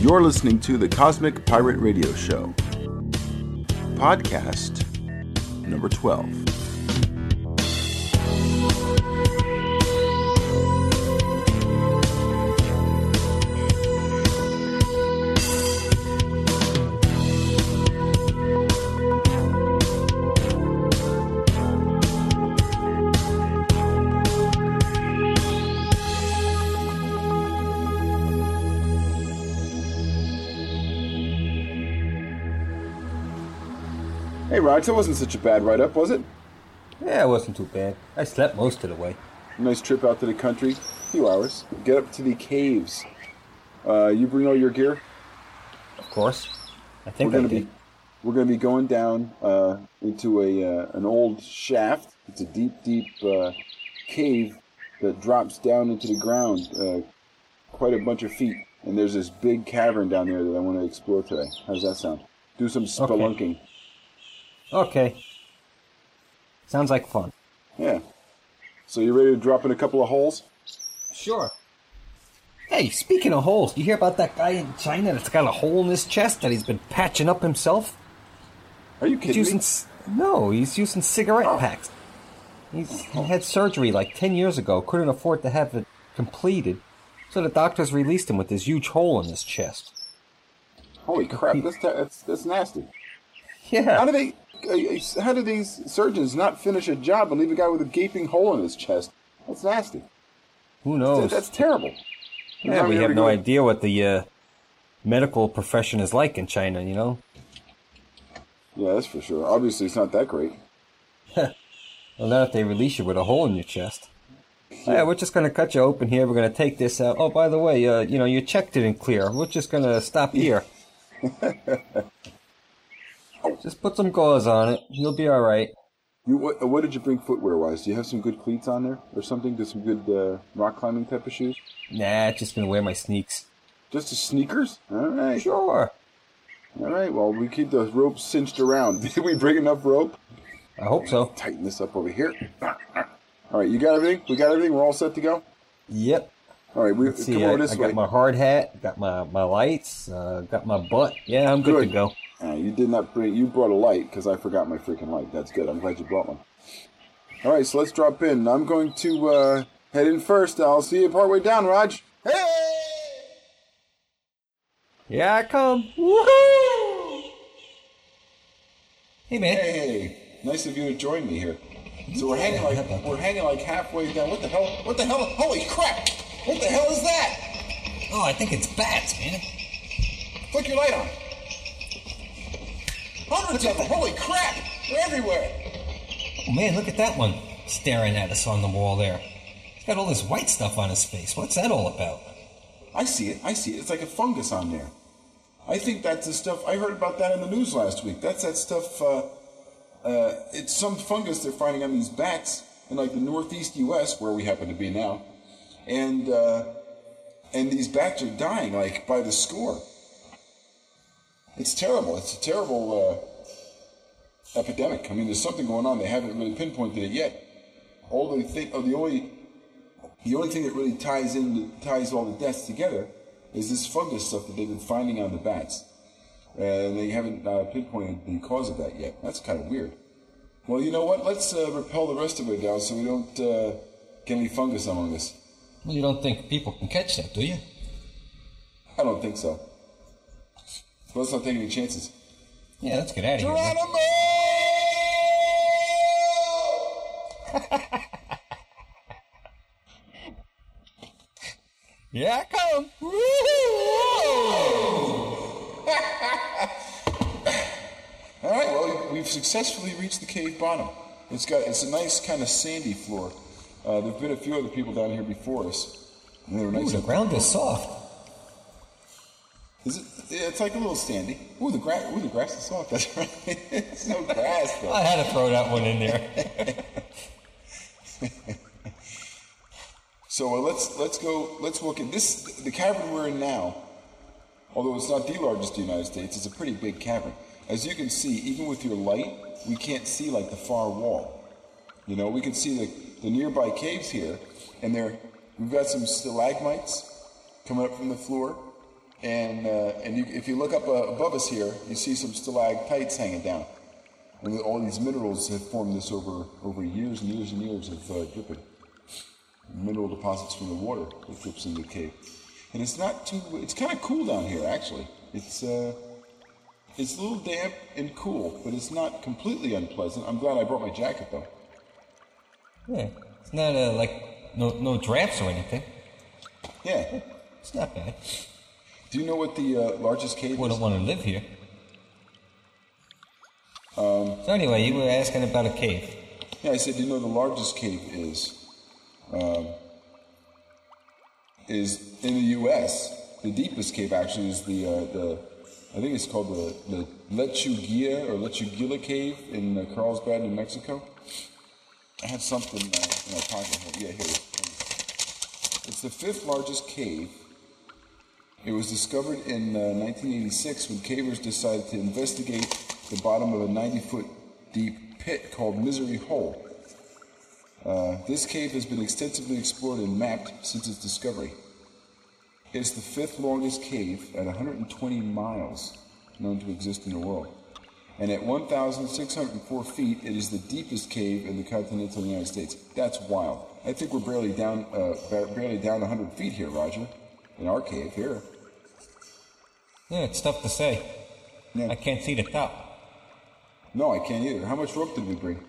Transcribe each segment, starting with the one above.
You're listening to the Cosmic Pirate Radio Show, podcast number 12. Raj, that wasn't such a bad ride up, was it? Yeah, it wasn't too bad. I slept most of the way. Nice trip out to the country, a few hours. Get up to the caves. Uh, you bring all your gear. Of course. I think we're gonna be we're gonna be going down uh, into a uh, an old shaft. It's a deep, deep uh, cave that drops down into the ground, uh, quite a bunch of feet. And there's this big cavern down there that I want to explore today. How does that sound? Do some spelunking. Okay. Sounds like fun. Yeah. So you ready to drop in a couple of holes? Sure. Hey, speaking of holes, you hear about that guy in China that's got a hole in his chest that he's been patching up himself? Are you He's kidding using me? no, he's using cigarette oh. packs. He's he had surgery like ten years ago, couldn't afford to have it completed, so the doctors released him with this huge hole in his chest. Holy crap! That's that's that's nasty. How do they? Uh, How do these surgeons not finish a job and leave a guy with a gaping hole in his chest? That's nasty. who knows? That's terrible. yeah, we have no go- idea what the uh, medical profession is like in China. You know. Yeah, that's for sure. Obviously, it's not that great. Well, not if they release you with a hole in your chest. Yeah, we're just gonna cut you open here. We're gonna take this out. Oh, by the way, uh, you know your check didn't clear. We're just gonna stop here. just put some gauze on it. You'll be all right. You what? What did you bring footwear wise? Do you have some good cleats on there or something? Do some good uh, rock climbing type of shoes? Nah, just gonna wear my sneaks. Just the sneakers? All right. Sure. All right. Well, we keep those ropes cinched around. Did we bring enough rope? I hope so. Tighten this up over here. All right. You got everything? We got everything. We're all set to go. Yep. All right. We Let's see. come I, over I this way. got my hard hat. Got my my lights. Uh, got my butt. Yeah, I'm good, Good. to go. Uh, you did not bring. You brought a light because I forgot my freaking light. That's good. I'm glad you brought one. All right, so let's drop in. I'm going to uh, head in first. I'll see you partway down, Raj. Hey! Yeah, I come. Woohoo! Hey man. Hey, nice of you to join me here. So we're hanging like we're hanging like halfway down. What the hell? What the hell? Holy crap! What the hell is that? Oh, I think it's bats, man. Flick your light on. Hundreds of them. Holy crap! They're everywhere. Oh man, look at that one staring at us on the wall there. He's got all this white stuff on his face. What's that all about? I see it. I see it. It's like a fungus on there. I think that's the stuff. I heard about that in the news last week. That's that stuff. Uh, uh, it's some fungus they're finding on these bats in like the northeast U.S. where we happen to be now, and uh, and these bats are dying like by the score. It's terrible. It's a terrible uh, epidemic. I mean, there's something going on. They haven't really pinpointed it yet. All they think, oh, the only the only thing that really ties in ties all the deaths together is this fungus stuff that they've been finding on the bats, and they haven't uh, pinpointed the cause of that yet. That's kind of weird. Well, you know what? Let's uh, repel the rest of it down so we don't uh, get any fungus among us. Well, you don't think people can catch that, do you? I don't think so. So let's not take any chances. Yeah, let's get out of here. Geronimo! Yeah, I come. All right. Well, we've successfully reached the cave bottom. It's got it's a nice kind of sandy floor. Uh, there've been a few other people down here before us. And they were Ooh, nice. the ground is soft. Yeah, it's like a little sandy. Ooh, the grass. Ooh, the grass is soft. That's right. it's no grass though. I had to throw that one in there. So uh, let's let's go. Let's look at this. The cavern we're in now, although it's not the largest in the United States, it's a pretty big cavern. As you can see, even with your light, we can't see like the far wall. You know, we can see the, the nearby caves here, and there we've got some stalagmites coming up from the floor, And uh, and you, if you look up uh, above us here, you see some stalactites hanging down. And all these minerals have formed this over over years and years and years of uh, dripping. Mineral deposits from the water that drips in the cave. And it's not too. It's kind of cool down here, actually. It's uh, it's a little damp and cool, but it's not completely unpleasant. I'm glad I brought my jacket though. Yeah, it's not uh, like no no drafts or anything. Yeah. It's not bad. Do you know what the uh, largest cave is? Wouldn't want to live here. Um, so anyway, you were asking about a cave. Yeah, I said, do you know the largest cave is? Um, is in the U.S. The deepest cave actually is the uh, the I think it's called the the Lechuguilla or Lechuguilla cave in uh, Carlsbad, New Mexico. I have something uh, in my pocket. Yeah, here. It's the fifth largest cave. It was discovered in uh, 1986 when cavers decided to investigate the bottom of a 90 foot deep pit called Misery Hole. Uh, this cave has been extensively explored and mapped since its discovery. It is the fifth longest cave at 120 miles known to exist in the world. And at 1,604 feet, it is the deepest cave in the continental United States. That's wild. I think we're barely down, uh, barely down 100 feet here, Roger, in our cave here. Yeah, it's tough to say. Yeah. I can't see the top. No, I can't either. How much rope did we bring?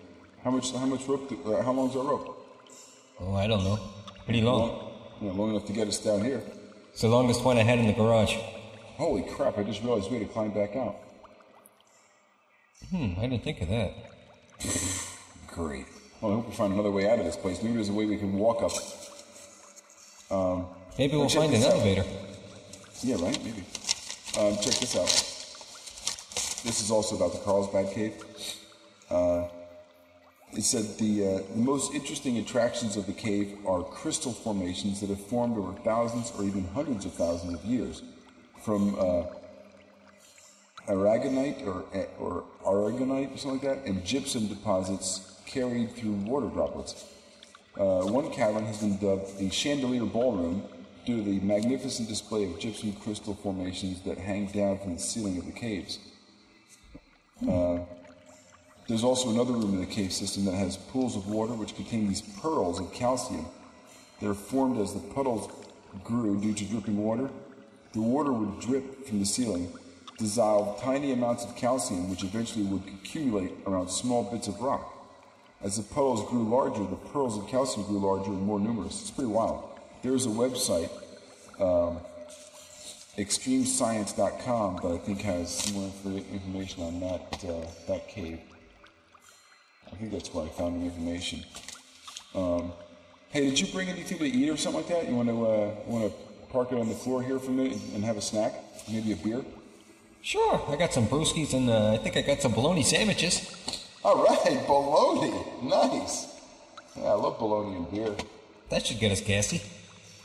How much? How much rope? Did, uh, how long's our rope? Oh, I don't know. Pretty long. Long, yeah, long enough to get us down here. It's the longest one I had in the garage. Holy crap! I just realized we had to climb back out. Hmm, I didn't think of that. Great. Well, I hope we find another way out of this place. Maybe there's a way we can walk up. Maybe we'll find an out. elevator. Yeah, right. Maybe. Um, check this out. This is also about the Carlsbad Cave. Uh, it said the, uh, the most interesting attractions of the cave are crystal formations that have formed over thousands or even hundreds of thousands of years from uh, aragonite or, or aragonite or something like that, and gypsum deposits carried through water droplets. Uh, one cavern has been dubbed the Chandelier Ballroom due to the magnificent display of gypsum crystal formations that hang down from the ceiling of the caves. Uh, there's also another room in the cave system that has pools of water which contain these pearls of calcium. They're formed as the puddles grew due to dripping water. The water would drip from the ceiling, dissolve tiny amounts of calcium, which eventually would accumulate around small bits of rock. As the puddles grew larger, the pearls of calcium grew larger and more numerous. It's pretty wild. There's a website, um, extremescience.com, that I think has some more information on that uh, that cave. I think that's where I found the information. Um, hey, did you bring anything to eat or something like that? You want to uh, want to park it on the floor here for a minute and have a snack, maybe a beer? Sure, I got some brewskis and uh, I think I got some bologna sandwiches. All right, bologna, nice. Yeah, I love bologna and beer. That should get us gassy.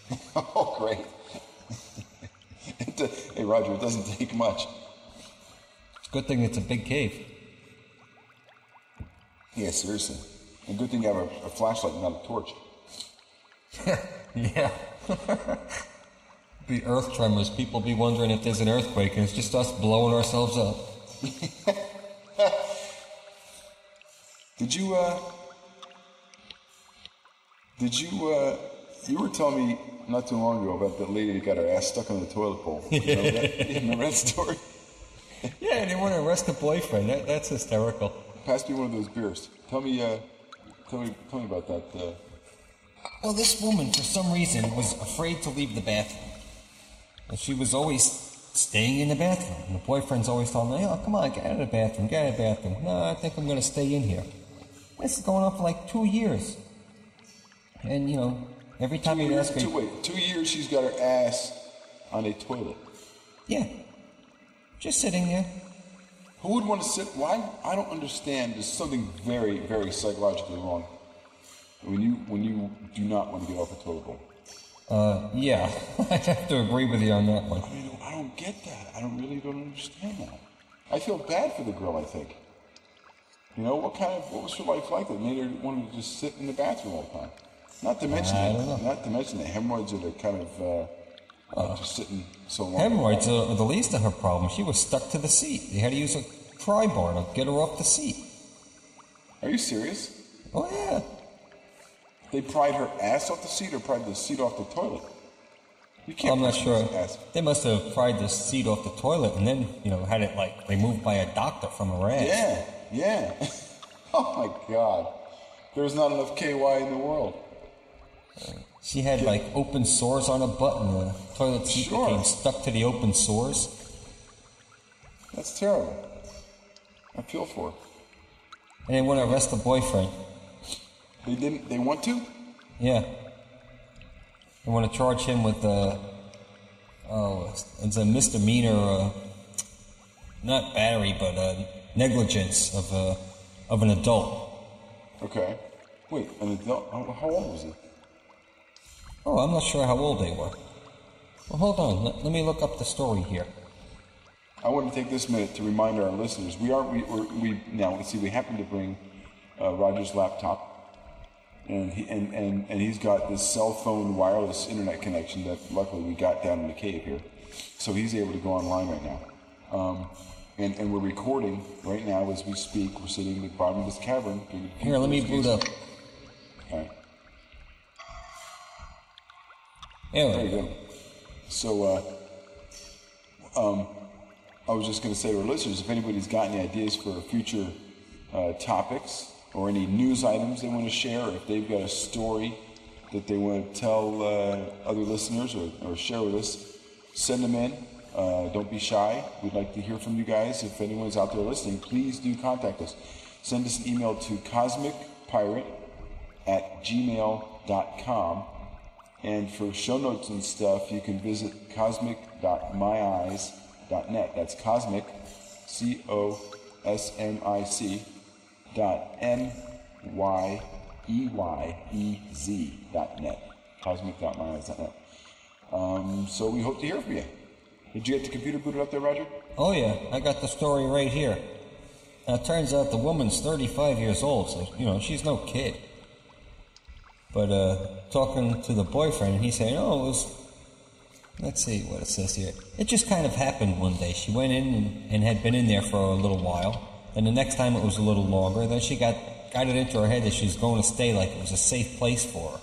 Oh, great. Hey, Roger, it doesn't take much. It's a good thing it's a big cave. Yeah, seriously. And good thing you have a, a flashlight, and not a torch. Yeah. be earth tremors. People be wondering if there's an earthquake, and it's just us blowing ourselves up. Did you, uh, did you, uh, you were telling me not too long ago about that lady that got her ass stuck on the toilet bowl. Remember that, You remember that story? Yeah, and they want to arrest the boyfriend. That, that's hysterical. Pass me one of those beers. Tell me, uh, tell me, tell me about that. Uh, Well, this woman, for some reason, was afraid to leave the bathroom. And she was always staying in the bathroom. And the boyfriend's always telling her, oh, come on, get out of the bathroom, get out of the bathroom. No, I think I'm going to stay in here. This is going on for like two years. And, you know, every time you ask her, two, wait, two years she's got her ass on a toilet. yeah, just sitting there. Who would want to sit? Why? I don't understand. There's something very, very psychologically wrong when you when you do not want to get off a toilet bowl. Uh, yeah, I have to agree with you on that one. I mean, I don't get that. I don't really don't understand that. I feel bad for the girl. I think. You know what kind of what was her life like that made her want to just sit in the bathroom all the time? Not to mention, I the, don't to mention the hemorrhoids or the kind of uh, just sitting so long. Hemorrhoids are, are the least of her problems. She was stuck to the seat. They had to use a pry bar to get her off the seat. Are you serious? Oh yeah. They pried her ass off the seat or pried the seat off the toilet? You can't. I'm not sure. Ass. They must have pried the seat off the toilet and then, you know, had it like removed by a doctor from her ass. Yeah, yeah. oh my God. There's not enough KY in the world. She had like open sores on her butt and the toilet seat Sure. became stuck to the open sores. That's terrible. I feel for her. And they want to arrest the boyfriend. They didn't. They want to. Yeah. They want to charge him with uh oh it's a misdemeanor uh not battery but uh negligence of uh of an adult. Okay. Wait, an adult. How, how old was he? Oh, I'm not sure how old they were. Well, hold on. Let, let me look up the story here. I want to take this minute to remind our listeners we are we we're, we now let's see we happen to bring uh, Roger's laptop, and he and, and and he's got this cell phone wireless internet connection that luckily we got down in the cave here, so he's able to go online right now. Um, and, and we're recording right now as we speak. We're sitting at the bottom of this cavern. Here, let me boot up. Okay. There There you go. So, uh, um, I was just going to say to our listeners, if anybody's got any ideas for future uh, topics or any news items they want to share, or if they've got a story that they want to tell uh, other listeners or, or share with us, send them in. Uh, don't be shy. We'd like to hear from you guys. If anyone's out there listening, please do contact us. Send us an email to cosmicpirate at gmail.com. And for show notes and stuff, you can visit cosmic.myeyez.net. That's cosmic, C O S M I C, dot M Y E Y E Z dot net. Cosmic.myeyez.net. Um, so we hope to hear from you. Did you get the computer booted up there, Roger? Oh yeah, I got the story right here. Now it turns out the woman's 35 years old, so you know she's no kid. But uh, talking to the boyfriend, he's saying, "Oh, it was." Let's see what it says here. It just kind of happened one day. She went in and, and had been in there for a little while, and the next time it was a little longer. Then she got got it into her head that she was going to stay like it was a safe place for her.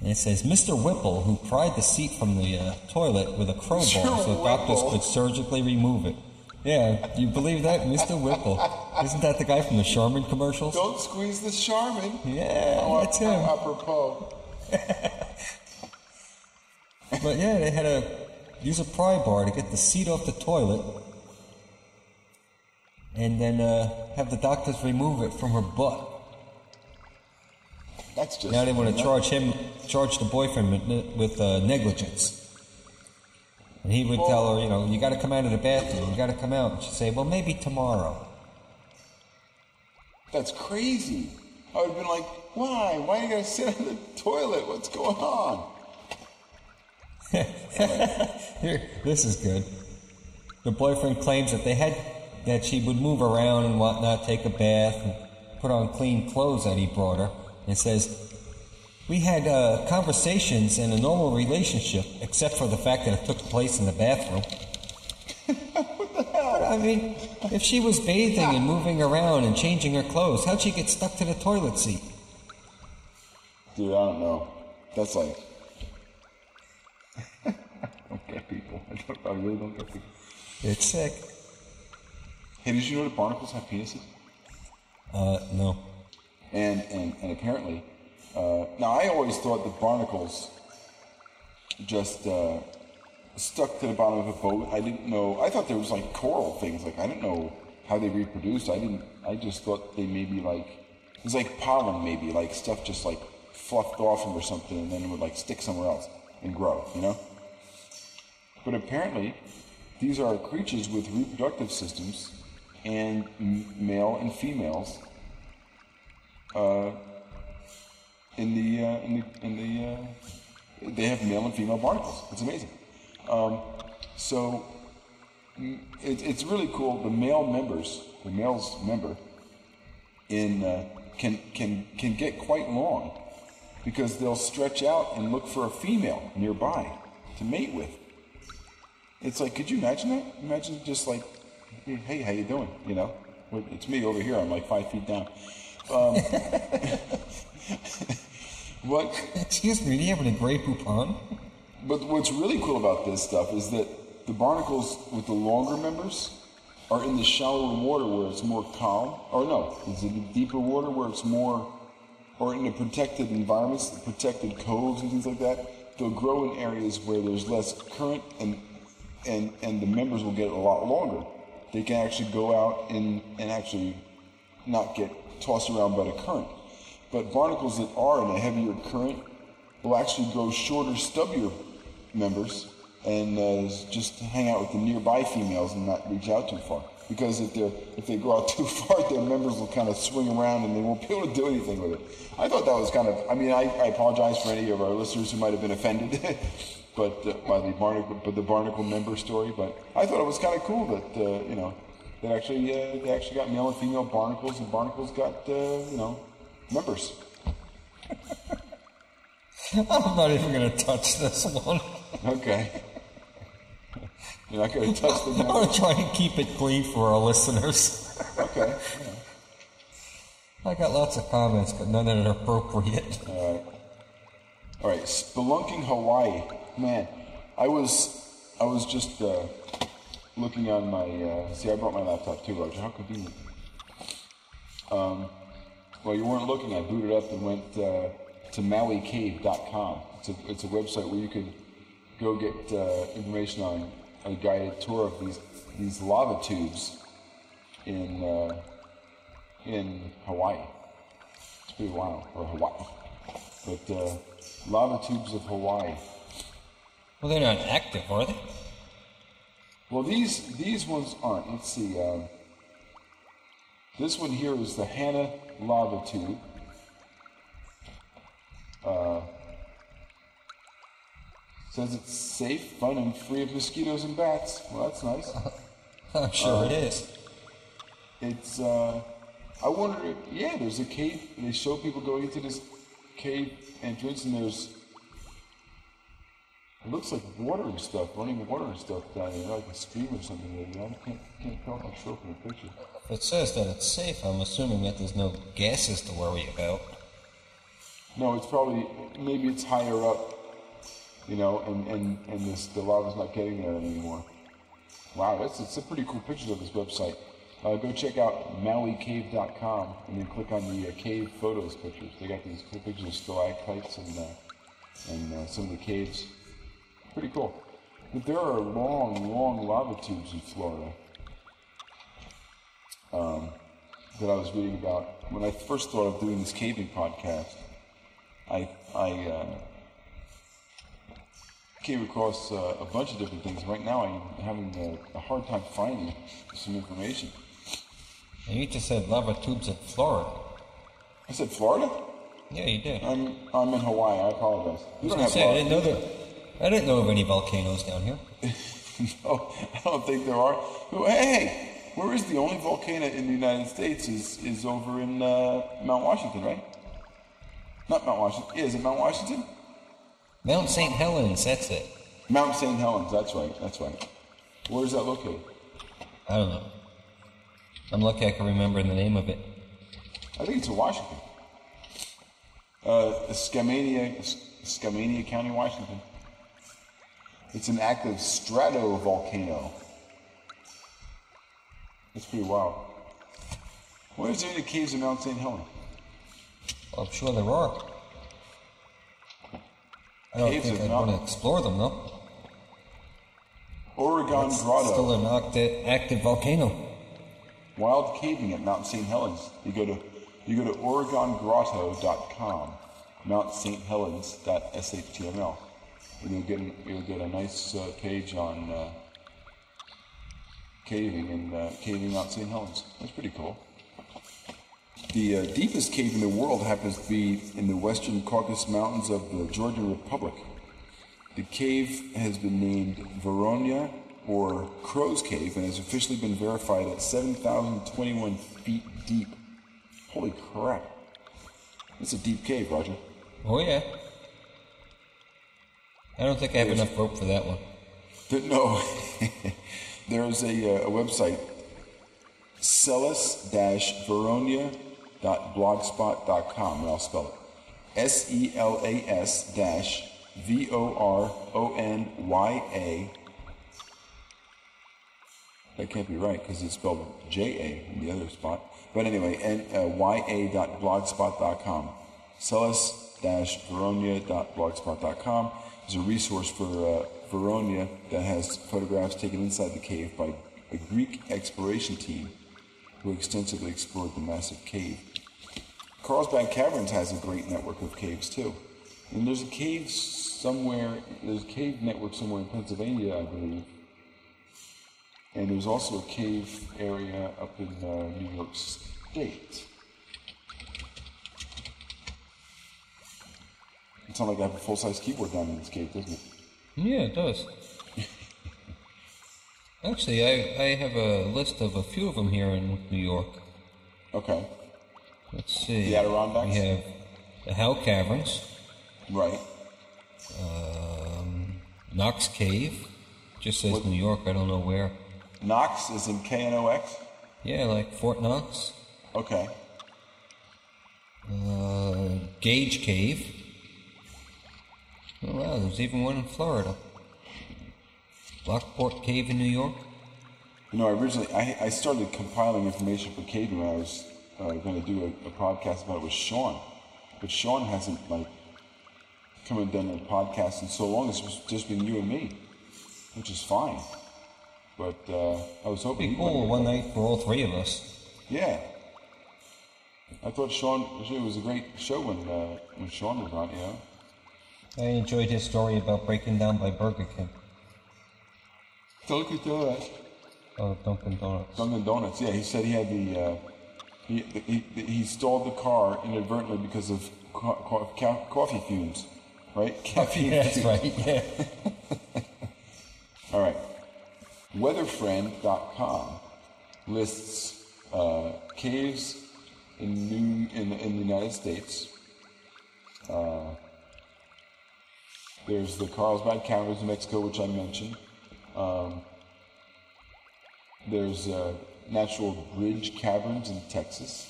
And it says, Mr. Whipple, who pried the seat from the uh, toilet with a crowbar Mr. so doctors could surgically remove it. Yeah, you believe that? Mr. Whipple. Isn't that the guy from the Charmin commercials? Don't squeeze the Charmin. Yeah, Oh, that's him. Apropos. But yeah, they had to use a pry bar to get the seat off the toilet and then uh, have the doctors remove it from her butt. That's just. Now they want to charge him, charge the boyfriend with, with uh, negligence. And he would tell her, you know, you got to come out of the bathroom. You got to come out. And she'd say, well, maybe tomorrow. That's crazy. I would have been like, why? Why are you going to sit on the toilet? What's going on? Here, this is good. The boyfriend claims that they had that she would move around and whatnot, take a bath, and put on clean clothes that he brought her, and says, "We had uh, conversations in a normal relationship, except for the fact that it took place in the bathroom." What the hell? But, I mean, if she was bathing and moving around and changing her clothes, how'd she get stuck to the toilet seat? Dude, I don't know. That's like. I don't get people. I, don't, I really don't get people. It's sick. Hey, did you know that barnacles have penises? Uh, no. And and, and apparently, uh, now I always thought that barnacles just uh, stuck to the bottom of a boat. I didn't know. I thought there was like coral things. Like I didn't know how they reproduced. I didn't. I just thought they maybe like it was like pollen, maybe like stuff just like fluffed off them or something, and then it would like stick somewhere else and grow. You know. But apparently, these are creatures with reproductive systems, and m- male and females in the uh, in the in the uh, they have male and female barnacles. It's amazing. Um, so it, it's really cool. The male members, the male's member, in uh, can can can get quite long because they'll stretch out and look for a female nearby to mate with. It's like, could you imagine that? Imagine just like, hey, how you doing? You know, it's me over here. I'm like five feet down. Um, what? Excuse me, do you have any Grey Poupon? But what's really cool about this stuff is that the barnacles with the longer members are in the shallower water where it's more calm. Or no, it's in the deeper water where it's more, or in the protected environments, the protected coves and things like that. They'll grow in areas where there's less current and and and the members will get a lot longer. They can actually go out and and actually not get tossed around by the current. But barnacles that are in a heavier current will actually grow shorter, stubbier members and uh, just hang out with the nearby females and not reach out too far. Because if they if they go out too far, their members will kind of swing around and they won't be able to do anything with it. I thought that was kind of. I mean, I, I apologize for any of our listeners who might have been offended, but uh, by the barnacle, but the barnacle member story. But I thought it was kind of cool that uh, you know that actually uh, they actually got male and female barnacles, and barnacles got uh, you know members. I'm not even going to touch this one. Okay. You're not going to touch the I'm going to try and keep it clean for our listeners. Okay. I got lots of comments, but none that are appropriate. All right. All right. Spelunking Hawaii. Man, I was I was just uh, looking on my. Uh, see, I brought my laptop too, Roger. How convenient. Um, well, you weren't looking. I booted up and went uh, to MauiCave.com. It's a it's a website where you can go get uh, information on a guided tour of these these lava tubes in uh, in Hawaii. It's pretty wild, or Hawaii. But uh, lava tubes of Hawaii. Well, they're not active, are they? Well, these these ones aren't. Let's see. Um, this one here is the Hana lava tube. Uh, says it's safe, fun, and free of mosquitoes and bats. Well, that's nice. I'm sure it is. It's. Uh, I wonder. If, yeah, there's a cave. They show people going into this cave entrance, and there's. It looks like water and stuff, running water and stuff down there, like a stream or something. Maybe I can't can't tell. I'm sure from the picture. It says that it's safe, I'm assuming that there's no gases to worry about. No, it's probably maybe it's higher up, you know, and and and this the lava's not getting there anymore. Wow, that's it's a pretty cool pictures of this website. Uh, go check out MauiCave.com and then click on the uh, cave photos pictures. They got these cool pictures of stalactites and uh, and uh, some of the caves. Pretty cool. But there are long, long lava tubes in Florida um, that I was reading about when I first thought of doing this caving podcast. I I uh, came across uh, a bunch of different things. Right now, I'm having a, a hard time finding some information. And you just said lava tubes in Florida. I said Florida. Yeah, you did. I'm I'm in Hawaii. I apologize. Was don't have I didn't know that. I didn't know of any volcanoes down here. no, I don't think there are. Hey, where is the only volcano in the United States? Is is over in uh, Mount Washington, right? Not Mount Washington. Yeah, is it Mount Washington? Mount St. Helens, that's it. Mount St. Helens. That's right. That's right. Where is that located? I don't know. I'm lucky I can remember the name of it. I think it's in Washington. Uh, Skamania, Skamania County, Washington. It's an active stratovolcano. That's pretty wild. Where is there any caves in Mount St. Helens? I'm sure there are. I don't Caves think of I'd want to explore them, though. Oregon Grotto. Still an active, active volcano. Wild caving at Mount St. Helens. You go to you go to OregonGrotto.com, Mount St. Helens.shtml, and you'll get you'll get a nice uh, page on uh, caving and uh, caving Mount St. Helens. That's pretty cool. The uh, deepest cave in the world happens to be in the western Caucasus Mountains of the Georgian Republic. The cave has been named Voronya or Crow's Cave and has officially been verified at 7,021 feet deep. Holy crap. That's a deep cave, Roger. Oh, yeah. I don't think I have enough rope for that one. There- No, there's a, uh, a website, selas-voronya.blogspot.com, and I'll spell it. S-E-L-A-S dash V-O-R-O-N-Y-A. That can't be right because it's spelled J-A in the other spot. But anyway, and uh, ya.blogspot.com. Selas-voronya.blogspot.com is a resource for uh, Voronya that has photographs taken inside the cave by a Greek exploration team who extensively explored the massive cave. Carlsbad Caverns has a great network of caves too. And there's a cave somewhere, there's a cave network somewhere in Pennsylvania, I believe. And there's also a cave area up in uh, New York State. It sounds like I have a full size keyboard down in this cave, doesn't it? Yeah, it does. Actually, I, I have a list of a few of them here in New York. Okay, Let's see. The Adirondacks? We have the Howe Caverns, right. um, Knox Cave. Just says What- New York. I don't know where. Knox is in K N O X? Yeah, like Fort Knox. Okay. Uh, Gage Cave. There's even one in Florida. Lockport Cave in New York. You know, I originally I, I started compiling information for Caden when I was uh, going to do a, a podcast about it with Sean, but Sean hasn't like come and done a podcast in so long. It's just- been you and me, which is fine. But uh, I was hoping Be he would- cool one night for all three of us. Yeah, I thought Sean it was a great show when uh, when Sean was on. You know, I enjoyed his story about breaking down by Burger King. Dunkin' Donuts. Oh, Dunkin' Donuts. Dunkin' Donuts. Yeah, he said he had the uh, he, he he stalled the car inadvertently because of co- co- ca- coffee fumes, right? Caffeine Yeah, that's fumes. right. Yeah. All right. Weatherfriend.com lists uh, caves in New in the, in the United States. Uh, there's the Carlsbad Caverns in Mexico, which I mentioned. Um, there's uh, Natural Bridge Caverns in Texas.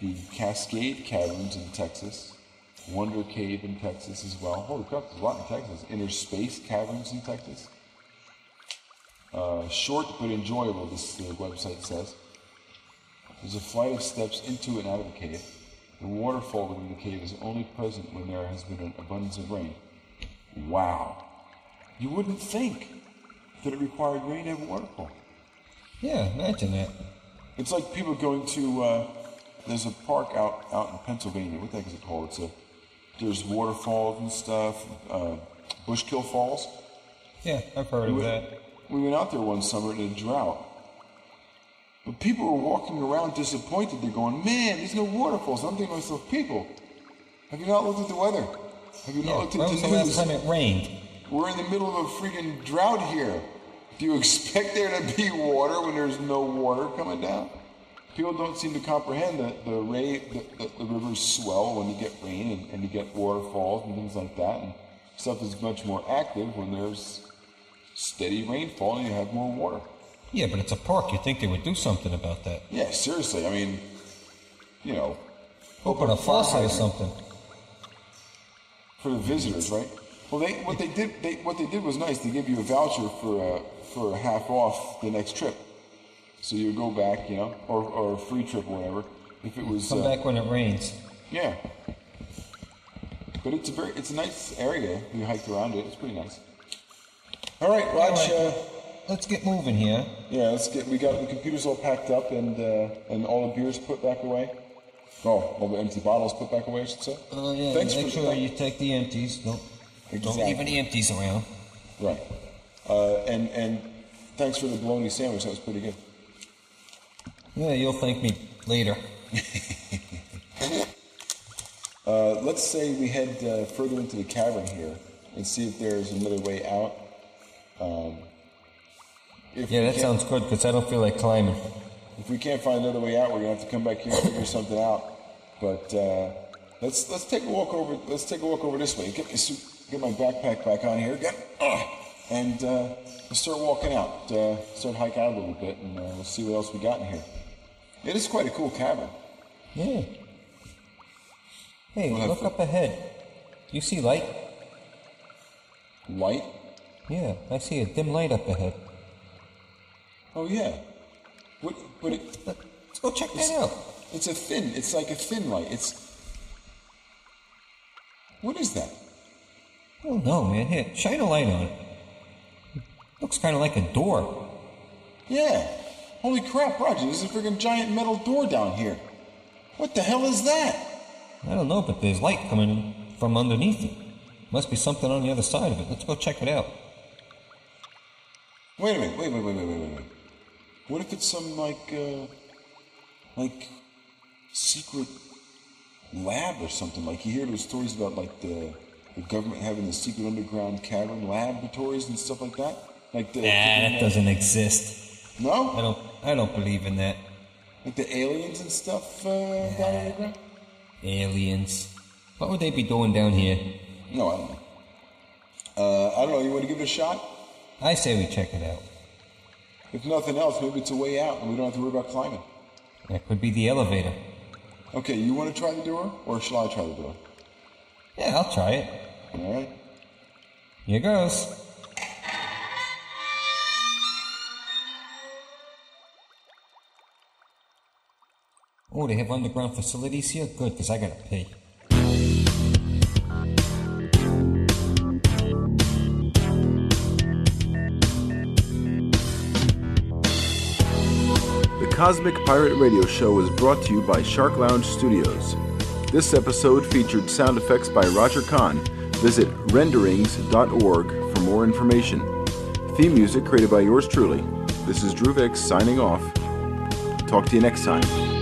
The Cascade Caverns in Texas. Wonder Cave in Texas as well. Holy crap, there's a lot in Texas. Inner Space Caverns in Texas. Uh, short but enjoyable, this uh, website says. There's a flight of steps into and out of the cave. The waterfall within the cave is only present when there has been an abundance of rain. Wow. You wouldn't think that it required rain to have a waterfall. Yeah, imagine that. It's like people going to, uh, there's a park out, out in Pennsylvania. What the heck is it called? It's a, there's waterfalls and stuff, uh, Bushkill Falls. Yeah, I've heard of We- that. We went out there one summer in a drought. But people were walking around disappointed. They're going, man, there's no waterfalls. I'm thinking to myself, people, have you not looked at the weather? Have you Yeah, not looked when at was the the last news? time it rained? We're in the middle of a freaking drought here. Do you expect there to be water when there's no water coming down? People don't seem to comprehend that the, ra- the, the, the rivers swell when you get rain and, and you get waterfalls and things like that. And stuff is much more active when there's steady rainfall and you have more water. Yeah, but it's a park. You'd think they would do something about that. Yeah, seriously. I mean, you know, Open a faucet or something. for the visitors, right? Well, they what they did they what they did was nice. They gave you a voucher for a for a half off the next trip, so you go back, you know, or or a free trip or whatever. If it was Come uh, back when it rains. yeah. But it's a very it's a nice area. You hiked around it. It's pretty nice. All right, Raj. All Uh. Let's get moving here. yeah, let's get. We got the computers all packed up and uh, and all the beers put back away. Oh, all the empty bottles put back away, I should say. Oh yeah, Thanks make for sure you take the empties. Don't don't leave any empties around. Right. Uh, and and thanks for the bologna sandwich. That was pretty good. Yeah, you'll thank me later. Uh, let's say we head uh, further into the cavern here and see if there's another way out. Um, Yeah, that sounds good because I don't feel like climbing. If we can't find another way out, we're gonna have to come back here and figure something out. But uh, let's let's take a walk over. Let's take a walk over this way. Get my suit. get my backpack back on here, get, uh, and uh, start walking out. Uh, start hike out a little bit, and uh, we'll see what else we got in here. It is quite a cool cavern. Yeah. Hey, We'll look up ahead. You see light? Light. Yeah, I see a dim light up ahead. Oh yeah. What? But it, Let's go check that out. it's a thin. It's like a thin light. It's. What is that? Oh no, man. Here, shine a light on it. Looks kind of like a door. Yeah. Holy crap, Roger! There's a freaking giant metal door down here. What the hell is that? I don't know, but there's light coming from underneath it. Must be something on the other side of it. Let's go check it out. Wait a minute. Wait, wait, wait, wait, wait, wait, wait. What if it's some like, uh, like secret lab or something? Like you hear those stories about like the the government having the secret underground cavern laboratories and stuff like that. Like the Nah, that doesn't exist. No, I don't. I don't believe in that. like the aliens and stuff uh, down underground. Aliens. What would they be doing down here? No, I don't know. Uh, I don't know. You want to give it a shot? I say we check it out. If nothing else, maybe it's a way out, and we don't have to worry about climbing. That could be the elevator. Okay, you want to try the door, or shall I try the door? Yeah, I'll try it. All right. Here goes. Oh, they have underground facilities here? Good, because I gotta pee. Cosmic Pirate Radio Show was brought to you by Shark Lounge Studios. This episode featured sound effects by Roger Kahn. Visit renderings.org for more information. Theme music created by yours truly. This is Drew Vics signing off. Talk to you next time.